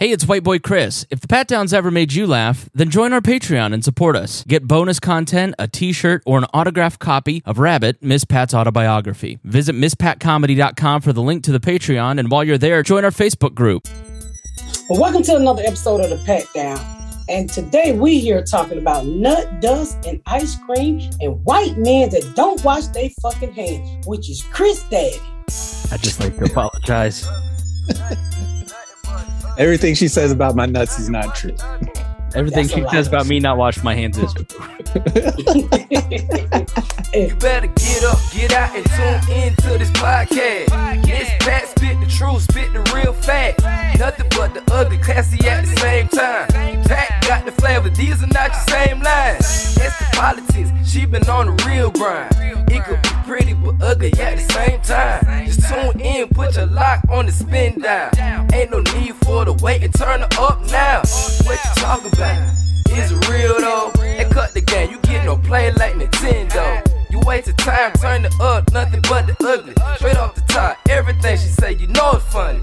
Hey, it's White Boy Chris. If the Pat Downs ever made you laugh, then join our Patreon and support us. Get bonus content, a t shirt, or an autographed copy of Rabbit, Miss Pat's autobiography. Visit MissPatComedy.com for the link to the Patreon, and while you're there, join our Facebook group. Well, welcome to another episode of the Pat Down. And today we here talking about nut dust and ice cream and white men that don't wash their fucking hands, which is Chris Daddy. I'd just like to apologize. Everything she says about my nuts is not true. Everything That's she says about me not washing my hands is true. You better get up, get out, and tune into this podcast. This Pat spit the truth, spit the real fact. Nothing but the ugly, classy at the same time. Pat got the flavor, these are not your same lines. That's the politics, she been on the real grind. It could be pretty but ugly at the same time. Just tune in, put your lock on the spin down. Ain't no need for the wait and turn it up now. What you talking about? Is it real though? And cut the game, you get no play like Nintendo. You wasted time, turn it up, nothing but the ugly. Straight off the top, everything she say, you know it's funny.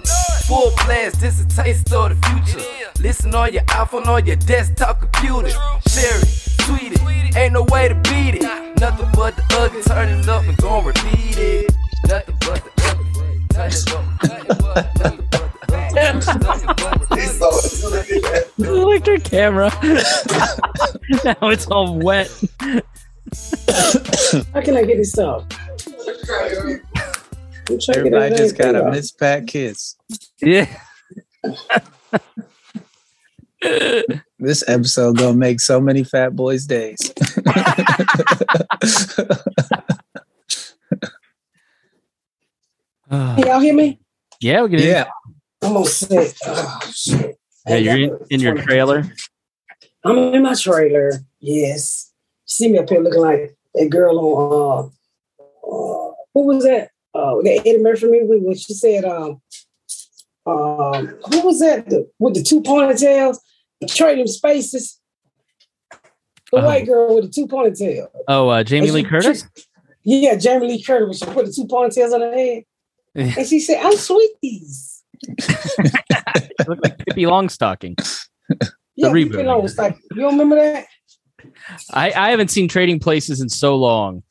Full blast, this a taste of the future. Listen on your iPhone, on your desktop computer. Share it, tweet it, ain't no way to beat it. Nothing but the ugly, turn it up and gon' repeat it. Nothing but the ugly, turn it up, nothing but nothing but the ugly. Nothing but the ugly. Electric camera. now it's all wet. How can I get this up? I'm trying to get Everybody just got a everything Miss Pat kiss. Yeah. This episode gonna make so many fat boys' days. up. Y'all hear me? yeah, we can yeah, I'm on set. Oh, shit. Yeah, you're in, in your trailer. I'm in my trailer. Yes. You see me up here looking like that girl on uh, uh who was that? Uh that Eddie Murphy movie when she said um um who was that the, with the two ponytails? Trading spaces. The Uh-huh. white girl with the two ponytails. Oh, uh, Jamie And Lee she- Curtis? Yeah, Jamie Lee Curtis when she put the two ponytails on her head. Yeah. And she said, I'm sweeties. look like Pippi Longstocking. Yeah, reboot, you know, it's like you don't remember that? I, I haven't seen Trading Places in so long.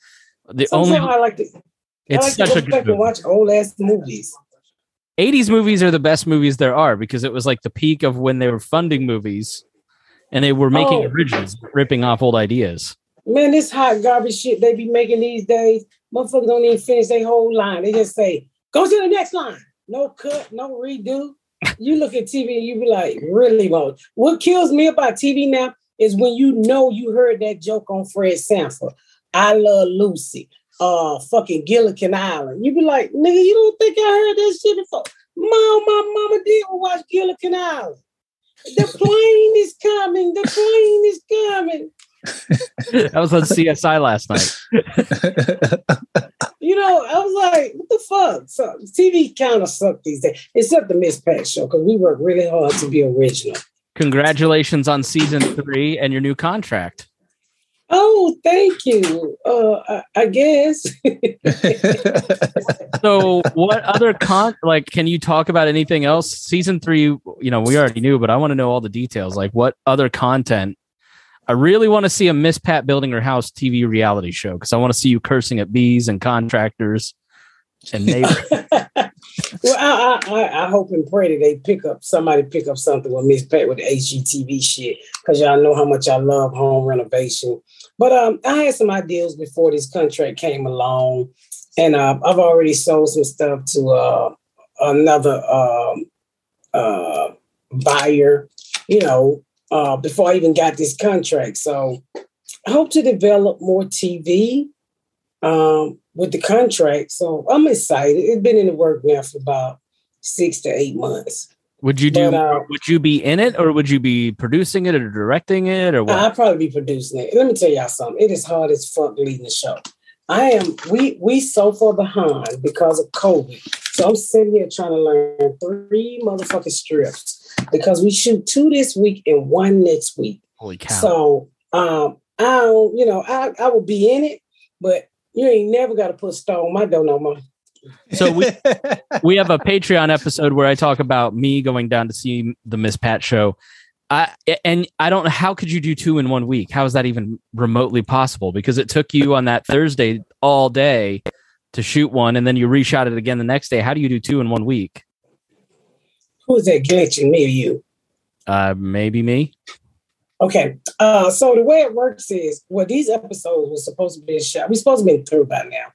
The Sometimes only I like to I it's like such to a good back and movie. watch old ass movies. 80s movies are the best movies there are because it was like the peak of when they were funding movies and they were making Oh. originals, ripping off old ideas. Man, this hot garbage shit they be making these days, motherfuckers don't even finish their whole line. They just say, go to the next line. No cut, no redo. You look at TV and you be like, really, Mo? What kills me about TV now is when you know you heard that joke on Fred Sanford. I love Lucy. Uh fucking Gilligan Island. You be like, nigga, you don't think I heard that shit before? Mom, my mama did watch Gilligan Island. The plane is coming. The plane is coming. That was on CSI last night. You know, I was like, what the fuck? So TV kind of suck these days, except the Miss Pat show, because we work really hard to be original. Congratulations on season three and your new contract. Oh, thank you. Uh, I, I guess. So, what other con like can you talk about anything else? Season three, you know, we already knew, but I want to know all the details. Like, what other content? I really want to see a Miss Pat building her house TV reality show because I want to see you cursing at bees and contractors and neighbors. well, I, I, I, hope and pray that they pick up somebody pick up something with Miss Pat with the HGTV shit because y'all know how much I love home renovation. But um, I had some ideas before this contract came along, and uh, I've already sold some stuff to uh, another um, uh, buyer. You know, uh, before I even got this contract, so I hope to develop more TV um, with the contract. So I'm excited. It's been in the work now for about six to eight months. Would you do? But, uh, would you be in it, or would you be producing it, or directing it, or what? I'll probably be producing it. Let me tell y'all something. It is hard as fuck leading the show. I am we we so far behind because of COVID. So I'm sitting here trying to learn three motherfucking strips because we shoot two this week and one next week. Holy cow! So um I don't, you know, I, I will be in it, but you ain't never got to put stone on my door no more. So we we have a Patreon episode where I talk about me going down to see the Miss Pat show. I and I don't know how could you do two in one week? How is that even remotely possible? Because it took you on that Thursday all day to shoot one, and then you reshot it again the next day. How do you do two in one week? Who's that glitching me or you? Uh, maybe me. Okay. Uh, so the way it works is, well, these episodes were supposed to be shot. We're supposed to be through by now.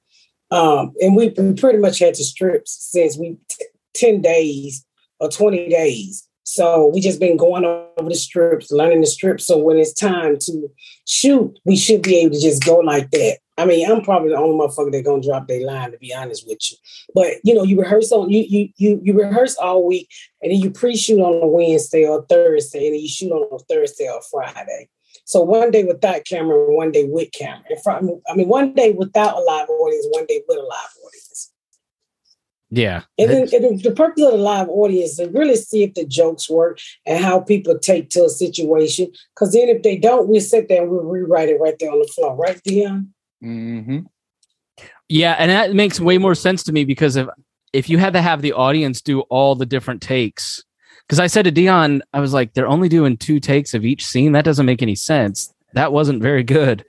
Um, and we, we pretty much had to strip since we t- 10 days or 20 days. So we just been going over the strips, learning the strips. So when it's time to shoot, we should be able to just go like that. I mean, I'm probably the only motherfucker that gonna drop their line, to be honest with you. But you know, you rehearse on you you you you rehearse all week, and then you pre-shoot on a Wednesday or Thursday, and then you shoot on a Thursday or Friday. So one day without camera, one day with camera. I mean, one day without a live audience, one day with a live audience. Yeah. And then and the purpose of the live audience is to really see if the jokes work and how people take to a situation. Because then if they don't, we sit there and we'll rewrite it right there on the floor, right, Dion? hmm Yeah, and that makes way more sense to me because if if you had to have the audience do all the different takes, because I said to Dion, I was like, they're only doing two takes of each scene. That doesn't make any sense. That wasn't very good.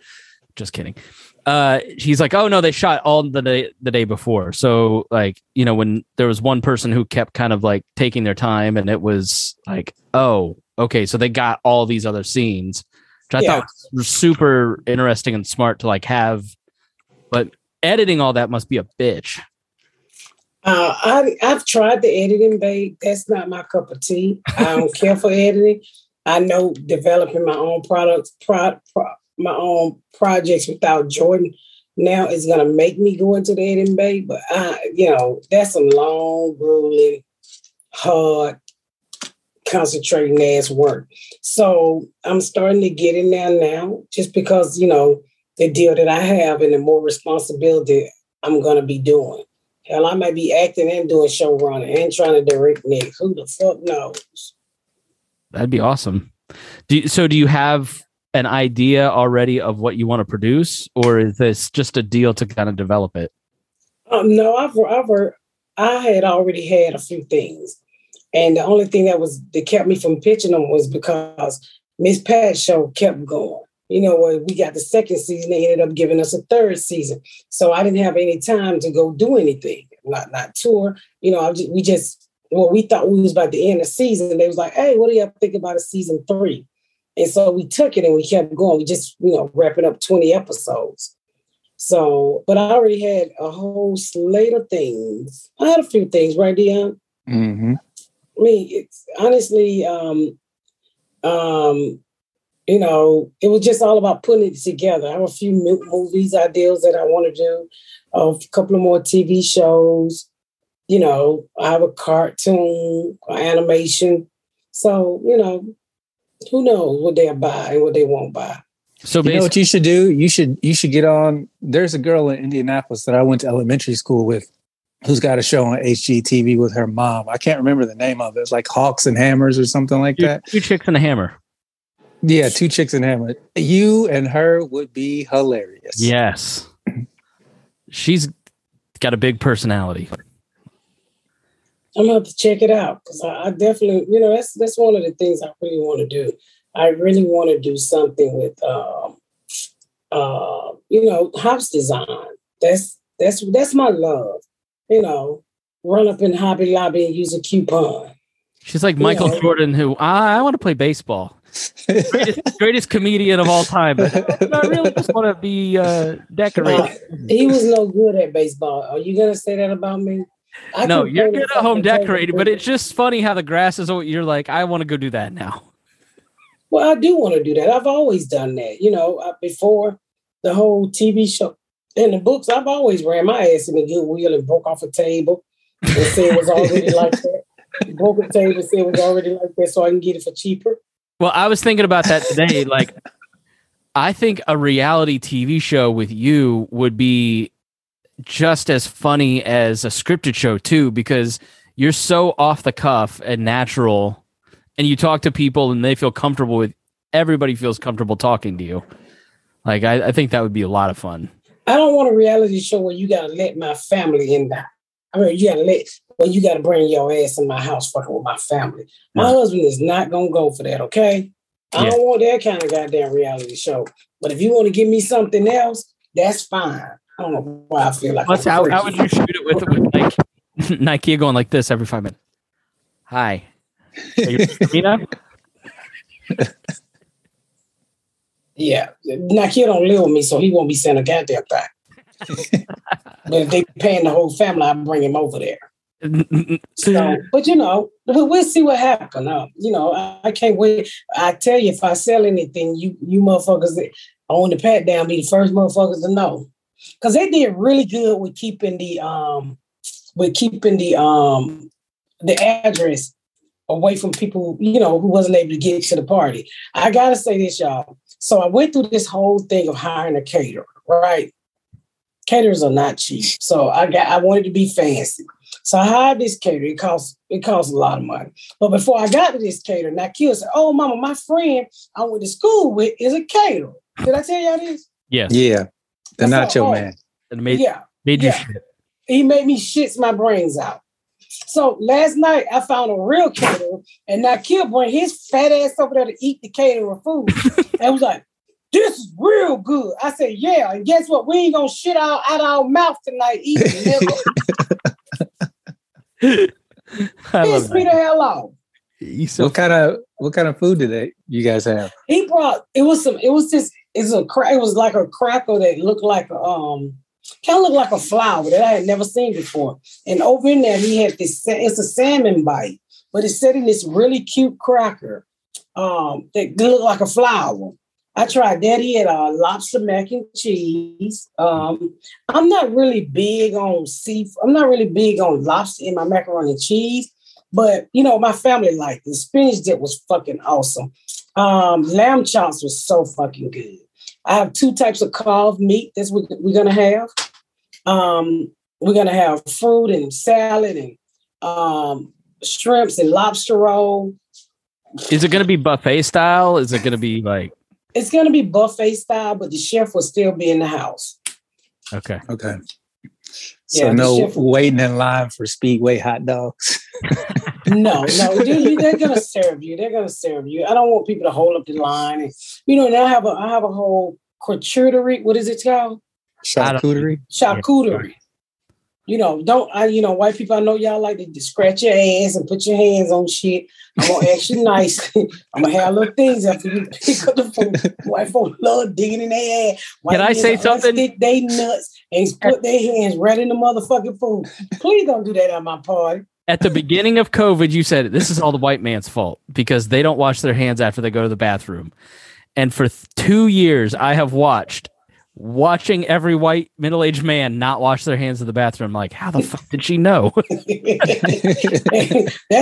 Just kidding. Uh, he's like, oh no, they shot all the day the day before. So like, you know, when there was one person who kept kind of like taking their time, and it was like, oh, okay, so they got all these other scenes, which I Yeah. thought was super interesting and smart to like have. But editing all that must be a bitch. Uh, I, I've tried the editing, babe. That's not my cup of tea. I don't care for editing. I know developing my own products, pro, pro, my own projects without Jordan now is going to make me go into the editing, babe. But I, you know, that's a long, grueling, hard, concentrating ass work. So I'm starting to get in there now, just because you know the deal that I have and the more responsibility I'm going to be doing. Hell, I might be acting and doing showrunning and trying to direct next. Who the fuck knows? That'd be awesome. Do you, so? Do you have an idea already of what you want to produce, or is this just a deal to kind of develop it? Um, no, I've, I've I had already had a few things, and the only thing that was that kept me from pitching them was because Miss Pat's show kept going. You know, we got the second season, they ended up giving us a third season, so I didn't have any time to go do anything, not not tour. You know, just, we just well, we thought we was about to end the season. They was like, "Hey, what do y'all think about a season three? And so we took it and we kept going. We just, you know, wrapping up 20 episodes. So, but I already had a whole slate of things. I had a few things, right, Dion? hmm I mean, it's honestly, um, um, you know, it was just all about putting it together. I have a few movies ideas that I want to do, a couple of more TV shows. You know, I have a cartoon, animation. So, you know, who knows what they'll buy and what they won't buy. So You know what you should do? You should you should get on. There's a girl in Indianapolis that I went to elementary school with, who's got a show on HGTV with her mom. I can't remember the name of it. It's like Hawks and Hammers or something like two, that. two chicks and a hammer. Yeah, two chicks and hammer. You and her would be hilarious. Yes, she's got a big personality. I'm gonna have to check it out because I, I definitely, you know, that's that's one of the things I really want to do. I really want to do something with, um, uh, you know, house design. That's that's that's my love. You know, run up in Hobby Lobby and use a coupon. She's like Michael Yeah. Jordan, who I, I want to play baseball. Greatest, greatest comedian of all time, but I really just want to be uh, decorated. Uh, he was no good at baseball. Are you gonna say that about me? I no, you're good at home decorating, but it's just funny how the grass is. You're like, I want to go do that now. Well, I do want to do that. I've always done that. You know, uh, before the whole TV show and the books, I've always ran my ass in the Goodwill and broke off a table and said it was already like that. broke a table, said it was already like that, so I can get it for cheaper. Well, I was thinking about that today. like, I think a reality TV show with you would be just as funny as a scripted show too, because you're so off the cuff and natural, and you talk to people and they feel comfortable with. Everybody feels comfortable talking to you. Like, I, I think that would be a lot of fun. I don't want a reality show where you gotta let my family in the I mean you gotta let well, you gotta bring your ass in my house fucking with my family. My Yeah. husband is not gonna go for that, okay? I Yeah. don't want that kind of goddamn reality show. But if you want to give me something else, that's fine. I don't know why I feel like What's I'm how, how would you shoot it with with Nike? Nike going like this every five minutes? Hi. Are you me? Yeah. Nike don't live with me, so he won't be saying a goddamn thing. but if they paying the whole family, I bring him over there. So, but you know, we'll, we'll see what happens. Uh, you know, I, I can't wait. I tell you, if I sell anything, you you motherfuckers that on the pat down be the first motherfuckers to know, because they did really good with keeping the um with keeping the um the address away from people you know who wasn't able to get to the party. I gotta say this, y'all. So I went through this whole thing of hiring a caterer, right? Caterers are not cheap, so I got I wanted to be fancy. So I hired this caterer. It costs it costs a lot of money. But before I got to this caterer, now Kill said, "Oh, mama, my friend I went to school with is a caterer." Did I tell y'all this? yes. Yeah, the I said, nacho "Oh, man. It made, Yeah, made you yeah. shit. he made me shits my brains out. So last night I found a real caterer, and now Kill bring his fat ass over there to eat the caterer food. and was like, "This is real good." I said, "Yeah." And guess what? We ain't gonna shit out out our mouth tonight eating. I love Piss me the hell off. He's so what kind of what kind of food did they you guys have? he brought it was some it was just it's a cra- it was like a cracker that looked like a um kind of looked like a flower that I had never seen before. And over in there he had this it's a salmon bite, but it's set in this really cute cracker um that looked like a flower. I tried that. He had a lobster mac and cheese. Um, I'm not really big on seafood. I'm not really big on lobster in my macaroni and cheese, but you know, my family liked it. Spinach dip was fucking awesome. Um, lamb chops was so fucking good. I have two types of carved meat. That's what we're gonna have. Um, we're gonna have fruit and salad and um, shrimps and lobster roll. Is it going to be buffet style? Is it going to be like It's gonna be buffet style, but the chef will still be in the house. okay? Okay. So Yeah, no chef- waiting in line for Speedway hot dogs. No, no, they- they're gonna serve you. They're gonna serve you. I don't want people to hold up the line. And you know, and I have a I have a whole charcuterie. What is it called? I don't- Charcuterie. charcuterie. You know, don't I? You know, white people. I know y'all like to scratch your ass and put your hands on shit. I'm gonna ask you nicely. I'm gonna have little things after you pick up the phone. White folks love digging in their ass. White Can I say something? Stick they nuts and put their hands right in the motherfucking food. Please don't do that at my party. At the beginning of COVID, you said this is all the white man's fault because they don't wash their hands after they go to the bathroom. And for th- two years, I have watched watching every white middle-aged man not wash their hands in the bathroom. Like, how the fuck did she know? That's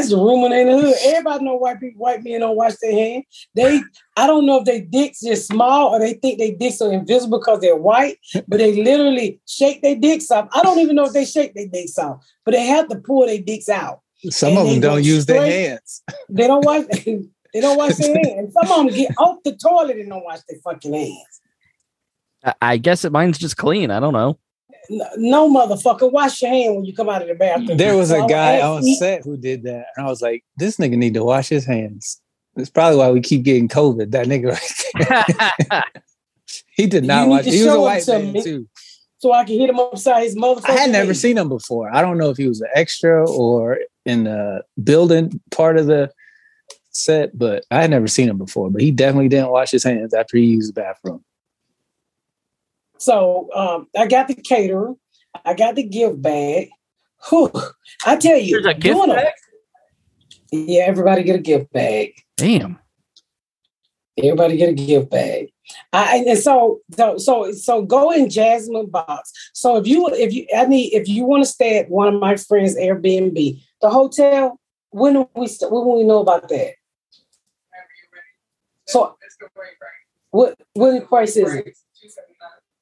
the rumor in the hood. Everybody know white people, white men don't wash their hands. They, I don't know if they dicks just small or they think they dicks are invisible because they're white, but they literally shake their dicks off. I don't even know if they shake their dicks off, but they have to pull their dicks out. Some And of them don't use their hands. They don't wash. they don't wash their hands. Some of them get off the toilet and don't wash their fucking hands. I- I guess it, mine's just clean. I don't know. No, no motherfucker, wash your hand when you come out of the bathroom. There was So I a would guy on set who did that. And I was like, this nigga need to wash his hands. That's probably why we keep getting COVID. That nigga right there. He did not You need watch. He was a white to man me. too. so I can hit him upside his motherfucker. I had never head. seen him before. I don't know if he was an extra or in the building part of the set, but I had never seen him before. But he definitely didn't wash his hands after he used the bathroom. So um, I got the caterer, I got the gift bag. Whew. I tell you, There's a gift doing a- yeah, everybody get a gift bag. Damn. Everybody get a gift bag. I, and- and so, so, so, so go in Jasmine box. So if you, if you, I need, if you want to stay at one of my friends' Airbnb, the hotel, When do we st- when will we know about that? So what what price is it?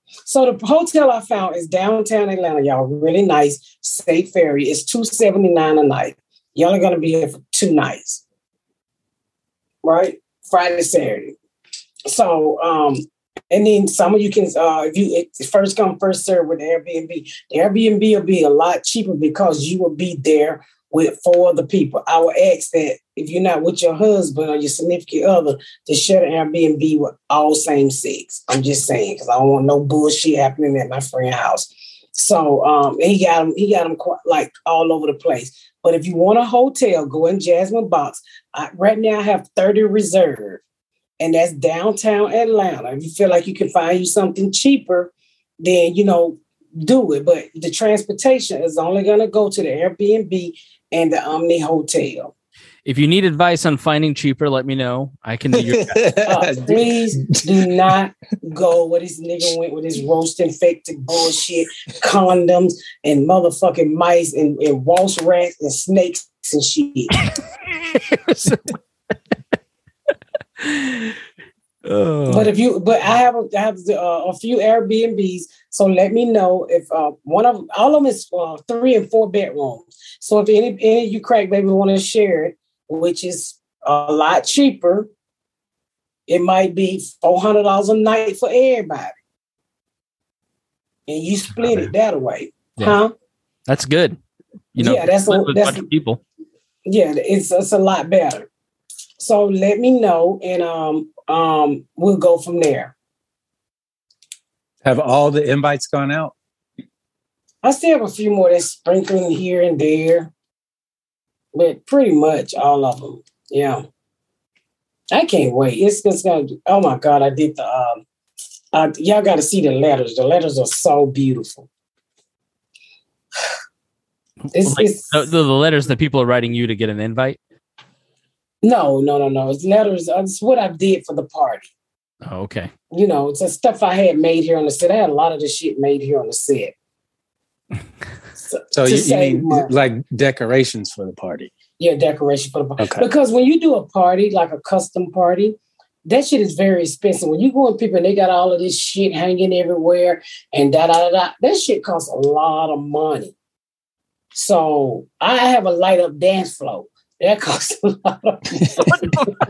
So the hotel I found is downtown Atlanta, y'all. Really nice. State Ferry. It's two seventy nine a night. Y'all are gonna be here for two nights, right? Friday, Saturday. So um, and then some of you can uh if you first come first serve with Airbnb. The Airbnb will be a lot cheaper because you will be there with four other people. I would ask that if you're not with your husband or your significant other to share the Airbnb with all same sex. I'm just saying because I don't want no bullshit happening at my friend's house. So um, he got him. He got him quite, like all over the place. But if you want a hotel, go in Jasmine Box. I, right now, I have 30 reserved, and that's downtown Atlanta. If you feel like you can find you something cheaper, then you know do it. But the transportation is only going to go to the Airbnb and the Omni Hotel. If you need advice on finding cheaper, let me know. I can do your Uh, please do not go where this nigga went with his roast infected bullshit, condoms and motherfucking mice and, and waltz rats and snakes and shit. Oh. But if you, but I have, I have uh, a few Airbnbs, so let me know if uh, one of all of them is uh, three and four bedrooms. So if any any of you crack baby want to share it, which is a lot cheaper, it might be four hundred dollars a night for everybody, and you split it that way, Yeah. huh? That's good. You know, Yeah, that's a- live with a that's bunch of people. Yeah, it's it's a lot better. So let me know, and um um we'll go from there. Have all the invites gone out? I still have a few more that's sprinkling here and there, but pretty much all of them. Yeah, I can't wait. It's just gonna. Oh my god! I did the. Um, uh, y'all got to see the letters. The letters are so beautiful. It's, Like, it's the, the letters that people are writing you to get an invite. No, no, no, no. It's letters. uh, It's what I did for the party. Oh, okay. You know, it's the stuff I had made here on the set. I had a lot of this shit made here on the set. So, So you, you mean money. like decorations for the party? yeah, decoration for the party. Okay. Because when you do a party, like a custom party, that shit is very expensive. When you go and people and they got all of this shit hanging everywhere and da da da da, that shit costs a lot of money. So I have a light up dance floor. That costs a lot of money.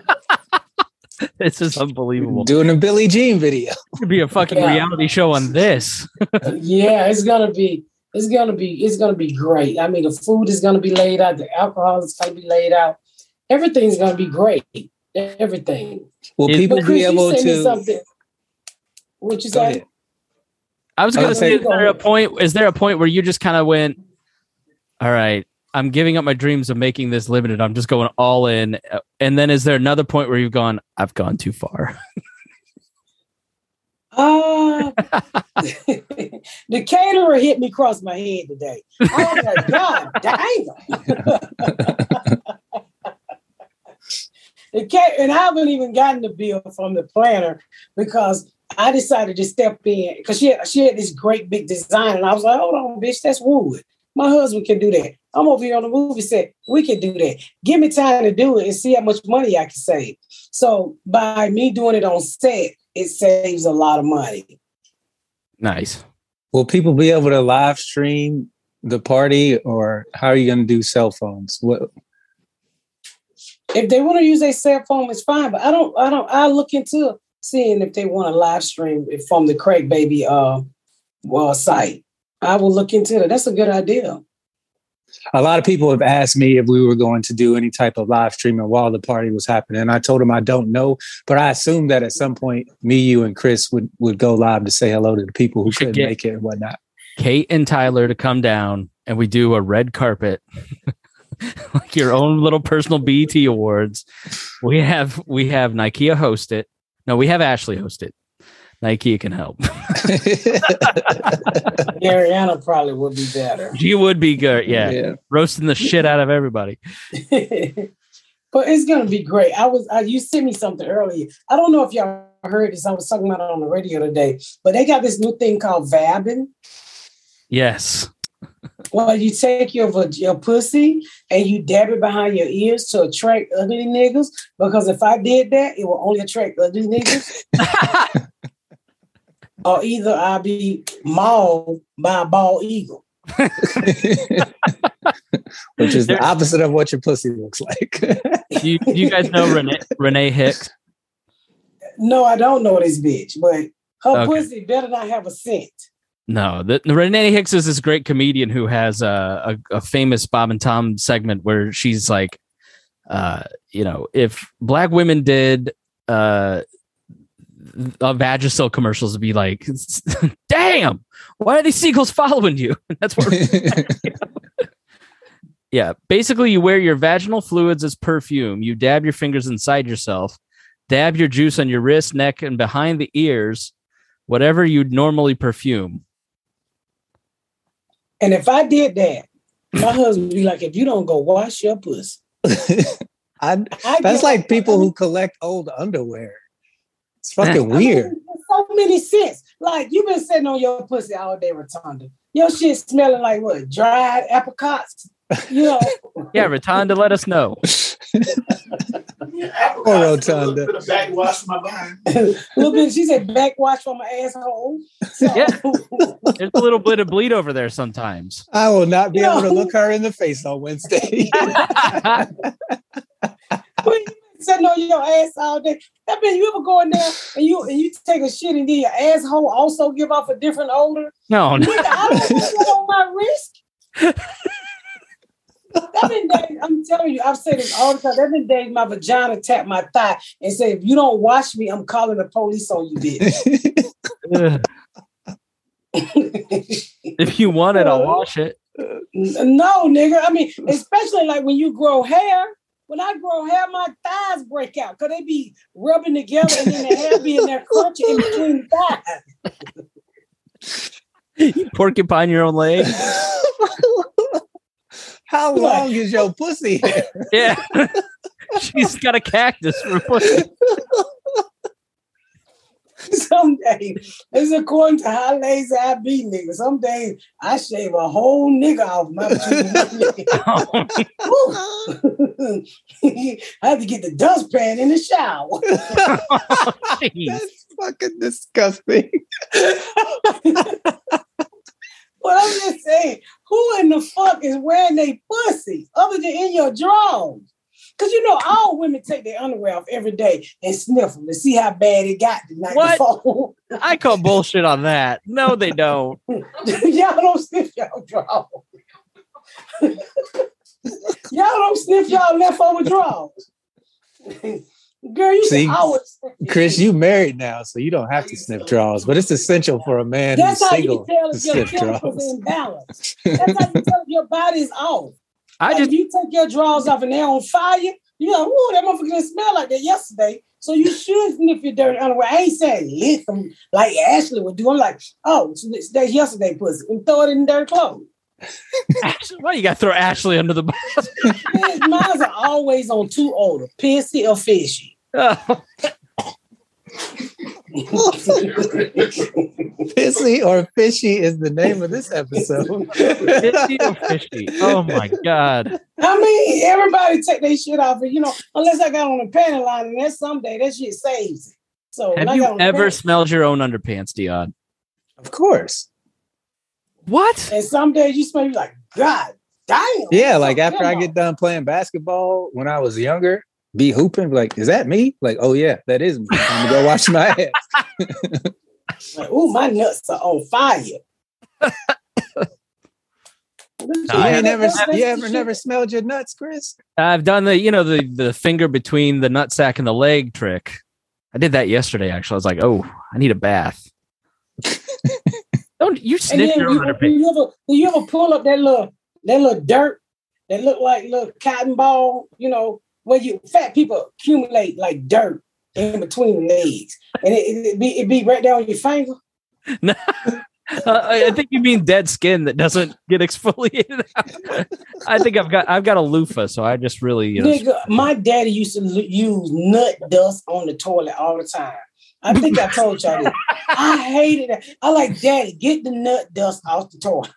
This is unbelievable. Doing a Billie Jean video. Could be a fucking Yeah. reality show on this. yeah, it's gonna be it's gonna be it's gonna be great. I mean, the food is gonna be laid out, the alcohol is gonna be laid out, everything's gonna be great. Everything. Will Is- people But Chris, be able to? something. What you say? I was gonna was say, saying- is there a point? Is there a point where you just kind of went, "All right, I'm giving up my dreams of making this limited. I'm just going all in." And then is there another point where you've gone, "I've gone too far"? Uh, the caterer hit me across my head today. Oh my like, God damn. the cat, and I haven't even gotten the bill from the planner because I decided to step in because she she had this great big design, and I was like, hold on, bitch, that's wood. My husband can do that. I'm over here on the movie set. We can do that. Give me time to do it and see how much money I can save. So by me doing it on set, it saves a lot of money. Nice. Will people be able to live stream the party, or how are you going to do cell phones? What? If they want to use their cell phone, it's fine. But I don't. I don't. I look into seeing if they want to live stream it from the Crack Baby uh, well site. I will look into it. That's a good idea. A lot of people have asked me if we were going to do any type of live streaming while the party was happening. And I told them I don't know, but I assume that at some point, me, you, and Chris would would go live to say hello to the people who couldn't make it and whatnot. Kate and Tyler to come down and we do a red carpet, like your own little personal BET awards. We have we have Nikea host it. No, we have Ashley host it. Nikea can help. Ariana probably would be better. She would be good. Yeah. Roasting the shit out of everybody. but it's gonna be great. I was. I, you sent me something earlier. I don't know if y'all heard this. I was talking about it on the radio today. But they got this new thing called vabbing. Yes. Well, you take your your pussy and you dab it behind your ears to attract ugly niggas. Because if I did that, it will only attract ugly niggas. or either I'll be mauled by a bald eagle. Which is the opposite of what your pussy looks like. Do you, do you guys know Renee, Renee Hicks? No, I don't know this bitch, but her Okay. pussy better not have a scent. No, the, the Renee Hicks is this great comedian who has a, a, a famous Bob and Tom segment where she's like, uh, you know, if black women did uh, uh Vagisil commercials, would be like, damn, why are these seagulls following you? That's what. yeah, basically, you wear your vaginal fluids as perfume. You dab your fingers inside yourself, dab your juice on your wrist, neck, and behind the ears, whatever you'd normally perfume. And if I did that, my husband would be like, if you don't go wash your pussy. I, I that's like people who collect old underwear. It's fucking I mean, weird. so many scents. Like you've been sitting on your pussy all day, Rotunda. Your shit smelling like what? Dried apricots. You know, Yeah, Rotunda, let us know. Poor Rotunda. Put a backwash for my behind. a little bit. She said backwash from my asshole. So, Yeah. There's a little bit of bleed over there sometimes. I will not be able to look her in the face on Wednesday. Sitting on your ass all day, that mean you ever go in there and you and you take a shit and then your asshole also give off a different odor? No, no. I don't on my risk. That been days, I'm telling you, I've said this all the time. That been days my vagina tap my thigh and say, if you don't wash me, I'm calling the police on you, bitch. If you want it, I'll wash it. no, nigga. I mean, especially like when you grow hair. When I grow hair, my thighs break out because they be rubbing together and then the hair be in there crunchy in between the thighs. You porcupine your own leg. How long is your pussy hair? Yeah. She's got a cactus for pussy. Some days, it's according to how lazy I be, nigga. Some days I shave a whole nigga off my. I have to get the dustpan in the shower. That's fucking disgusting. But I'm just saying, who in the fuck is wearing their pussy other than in your drawers? Because you know, all women take their underwear off every day and sniff them to see how bad it got the night What? before. I call bullshit on that. No, they don't. y'all don't sniff y'all drawers. y'all don't sniff y'all leftover drawers. Girl, you See, always Chris, you married now, so you don't have to sniff draws, but it's essential for a man That's who's how you single can tell to if your sniff chemicals draws. in. That's how you tell if your body's off. I Like, just if you take your drawers off and they're on fire, you're like, ooh, that motherfucker didn't smell like that yesterday. So you should sniff your dirty underwear. I ain't saying lick them like Ashley would do. I'm like, oh, so that's yesterday pussy. And throw it in dirty clothes. Ashley, why you got to throw Ashley under the bus? Man, Mine are always on two odor, pissy or fishy. Oh, Pissy or fishy is the name of this episode. fishy or fishy? Oh my god! I mean, everybody take their shit off, and you know, unless I got on a panty line, and that's someday that shit saves it. So when Have you got on the ever panty- smelled your own underpants, Dion? of course. What? and some days you smell you like, God damn. Yeah, like after I on. get done playing basketball when I was younger, be hooping, like, is that me? Like, oh yeah, that is me. I'm gonna go wash my ass. Like, ooh, my nuts are on fire. You I ain't never, you ever the never smelled your nuts, Chris? I've done the you know the the finger between the nut sack and the leg trick. I did that yesterday. Actually, I was like, oh, I need a bath. Don't you sniff your you, own do underpants? you ever do you ever pull up that little that little dirt that look like little cotton ball, you know, where you fat people accumulate like dirt in between the legs. And it, it, be it be right down your finger. Uh, I I think you mean dead skin that doesn't get exfoliated. I think I've got I've got a loofah, so I just really you know, Nigga, my daddy used to use nut dust on the toilet all the time. I think I told y'all this. I hated it. I like, Daddy, get the nut dust off the toilet.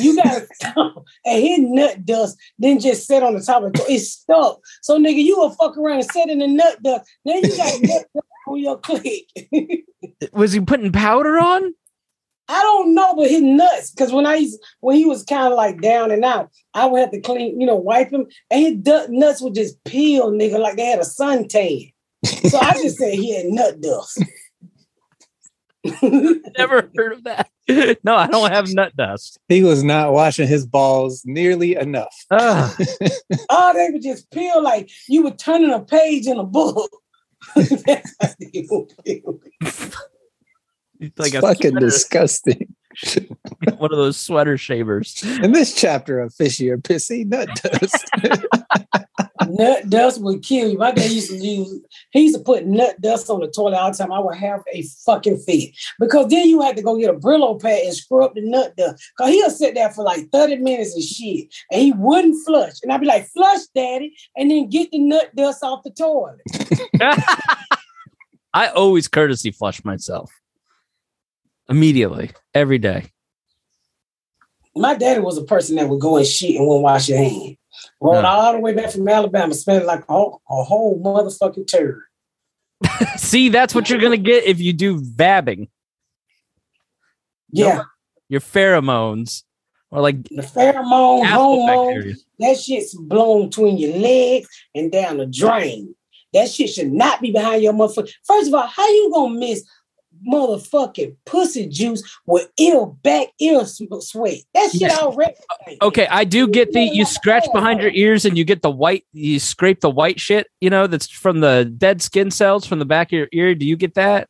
You gotta stop. And his nut dust didn't just sit on the top of the toilet. It stuck. So nigga, you will fuck around and sit in the nut dust. Then you got nut dust on your click. was he putting powder on? I don't know, but his nuts, because when I used when he was kind of like down and out, I would have to clean, you know, wipe him, and his nuts would just peel, nigga, like they had a suntan. So I just said he had nut dust. Never heard of that. No, I don't have nut dust. He was not washing his balls nearly enough. Ugh. Oh, they would just peel like you were turning a page in a book. That's how they would peel. It's like It's a fucking sweater, disgusting. one of those sweater shavers. In this chapter of Fishy or Pissy, nut dust. Nut dust would kill you. My dad used to use, he used to put nut dust on the toilet all the time. I would have a fucking fit. Because then you had to go get a Brillo pad and scrub the nut dust. Because he'll sit there for like 30 minutes and shit. And he wouldn't flush. And I'd be like, flush, daddy. And then get the nut dust off the toilet. I always courtesy flush myself immediately every day. My daddy was a person that would go and shit and wouldn't wash your hand. Rode Yeah. all the way back from Alabama, smelling like a whole, a whole motherfucking turd. See, that's what you're gonna get if you do vabbing. Yeah. Your pheromones or like The pheromone, hormone, that shit's blown between your legs and down the drain. That shit should not be behind your motherfucker. First of all, how you gonna miss motherfucking pussy juice with ill back ear sw- sweat? That shit Yeah. already. Okay, I do get the you scratch behind your ears and you get the white you scrape the white shit, you know, that's from the dead skin cells from the back of your ear. Do you get that?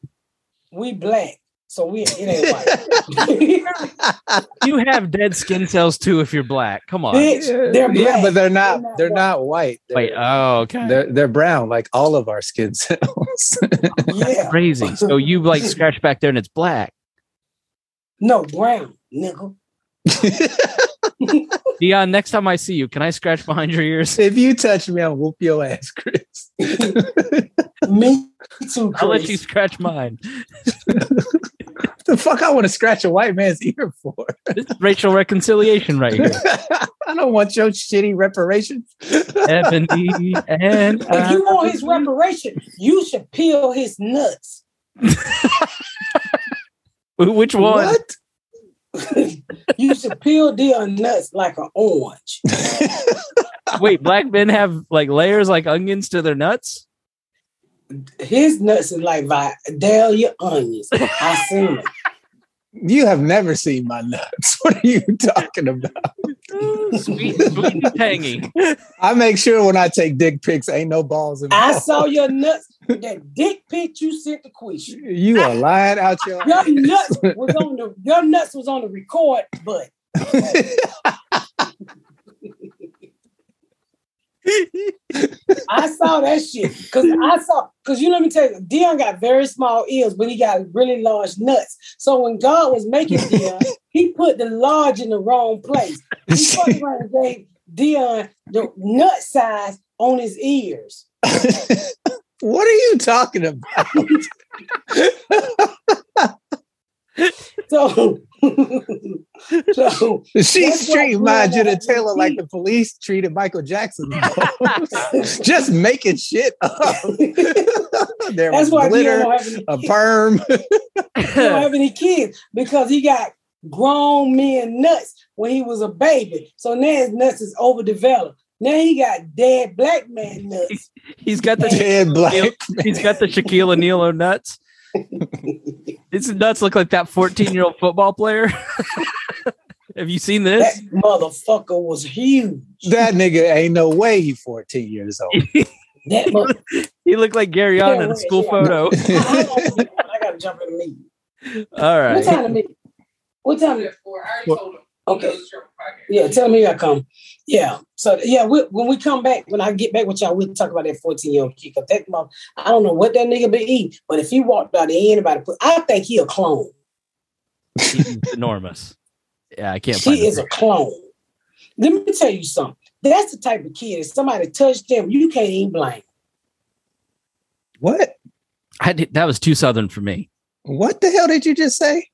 We black, so we it ain't white. You have dead skin cells too if you're black. Come on. Bitch, they're black. yeah, but they're not. They're They're not not white. They're, Wait, oh okay. they're they're brown, like all of our skin cells. yeah. Crazy. So you like scratch back there and it's black. No, brown, nigga. Dion, next time I see you, can I scratch behind your ears? if you touch me, I'll whoop your ass, Chris. Me too, I'll let you scratch mine. the fuck I want to scratch a white man's ear for? This is racial reconciliation right here. I don't want your shitty reparations. Ebony and If you want his reparation, you should peel his nuts. which one? What? you should peel their nuts like an orange. Wait, black men have like layers like onions to their nuts? His nuts is like Vidalia onions. I seen it. You have never seen my nuts. What are you talking about? sweet, sweet and tangy. I make sure when I take dick pics, ain't no balls in I saw your nuts. That dick pic you sent to Quisha. You are lying out your Your nuts was on the your nuts was on the record but I saw that shit because I saw because you let me tell you, Dion got very small ears, but he got really large nuts. So when God was making Dion, he put the large in the wrong place. He fucking gave Dion the nut size on his ears. What are you talking about? So, so She That's treating what my Dion had genitalia like the police treated Michael Jackson. Just making shit up. there that's was glitter, don't have a perm. He don't have any kids because he got grown men nuts when he was a baby. So now his nuts is overdeveloped. Now he got dead black man nuts. He's got the Dead black. he's got the Shaquille O'Neal nuts. His nuts look like that 14 year old football player. Have you seen this? That this? motherfucker was huge. That nigga ain't no way he 14 years old. That mother- He looked like Gary on in a school yeah. photo. I gotta jump in the meeting. All What right. time to meet? What time? Okay. Yeah, tell me I come. Yeah. So yeah, we, when we come back, when I get back with y'all, we'll talk about that 14 year old kid. 'Cause that mother, I don't know what that nigga be eating, but if he walked out of anybody, put, I think he a clone. He's enormous. Yeah, I can't. She find is a clone. Let me tell you something. That's the type of kid. If somebody touched them, you can't even blame. What? I did, that was too southern for me. What the hell did you just say?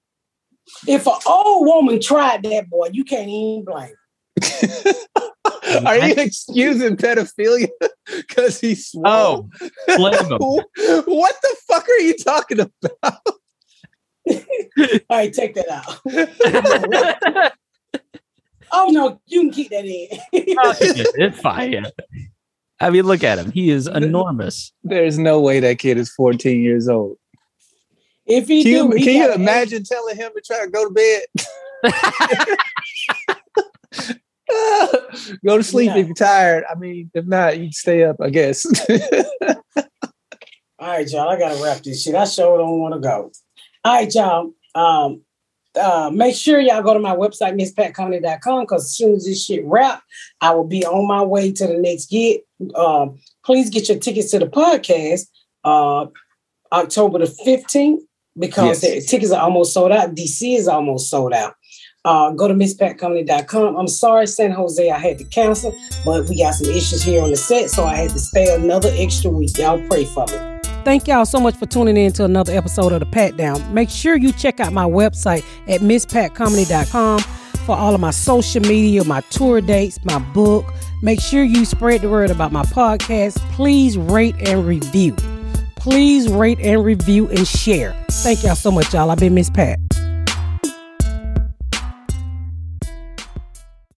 If an old woman tried that boy, you can't even blame. Are you excusing pedophilia because he's small? Oh, slam him. what the fuck are you talking about? All right, take that out. oh no, you can keep that in. Oh, it's fine. yeah. I mean, look at him. He is enormous. There's no way that kid is 14 years old. If he Can do, you, he can you imagine telling him to try to go to bed? go to sleep No. if you're tired. I mean, if not, you stay up, I guess. All right, y'all. I gotta wrap this shit. I sure don't want to go. All right, y'all. Um, uh, make sure y'all go to my website, mspatcomedy.com, because as soon as this shit wrap, I will be on my way to the next gig. Um, please get your tickets to the podcast uh October the 15th because Yes. the tickets are almost sold out. DC is almost sold out. Uh, go to mspatcomedy.com. I'm sorry, San Jose, I had to cancel, but we got some issues here on the set, so I had to stay another extra week. Y'all pray for me. Thank y'all so much for tuning in to another episode of The Pat Down. Make sure you check out my website at mspatcomedy.com for all of my social media, my tour dates, my book. Make sure you spread the word about my podcast. Please rate and review. Please rate and review and share. Thank y'all so much, y'all. I've been Miss Pat.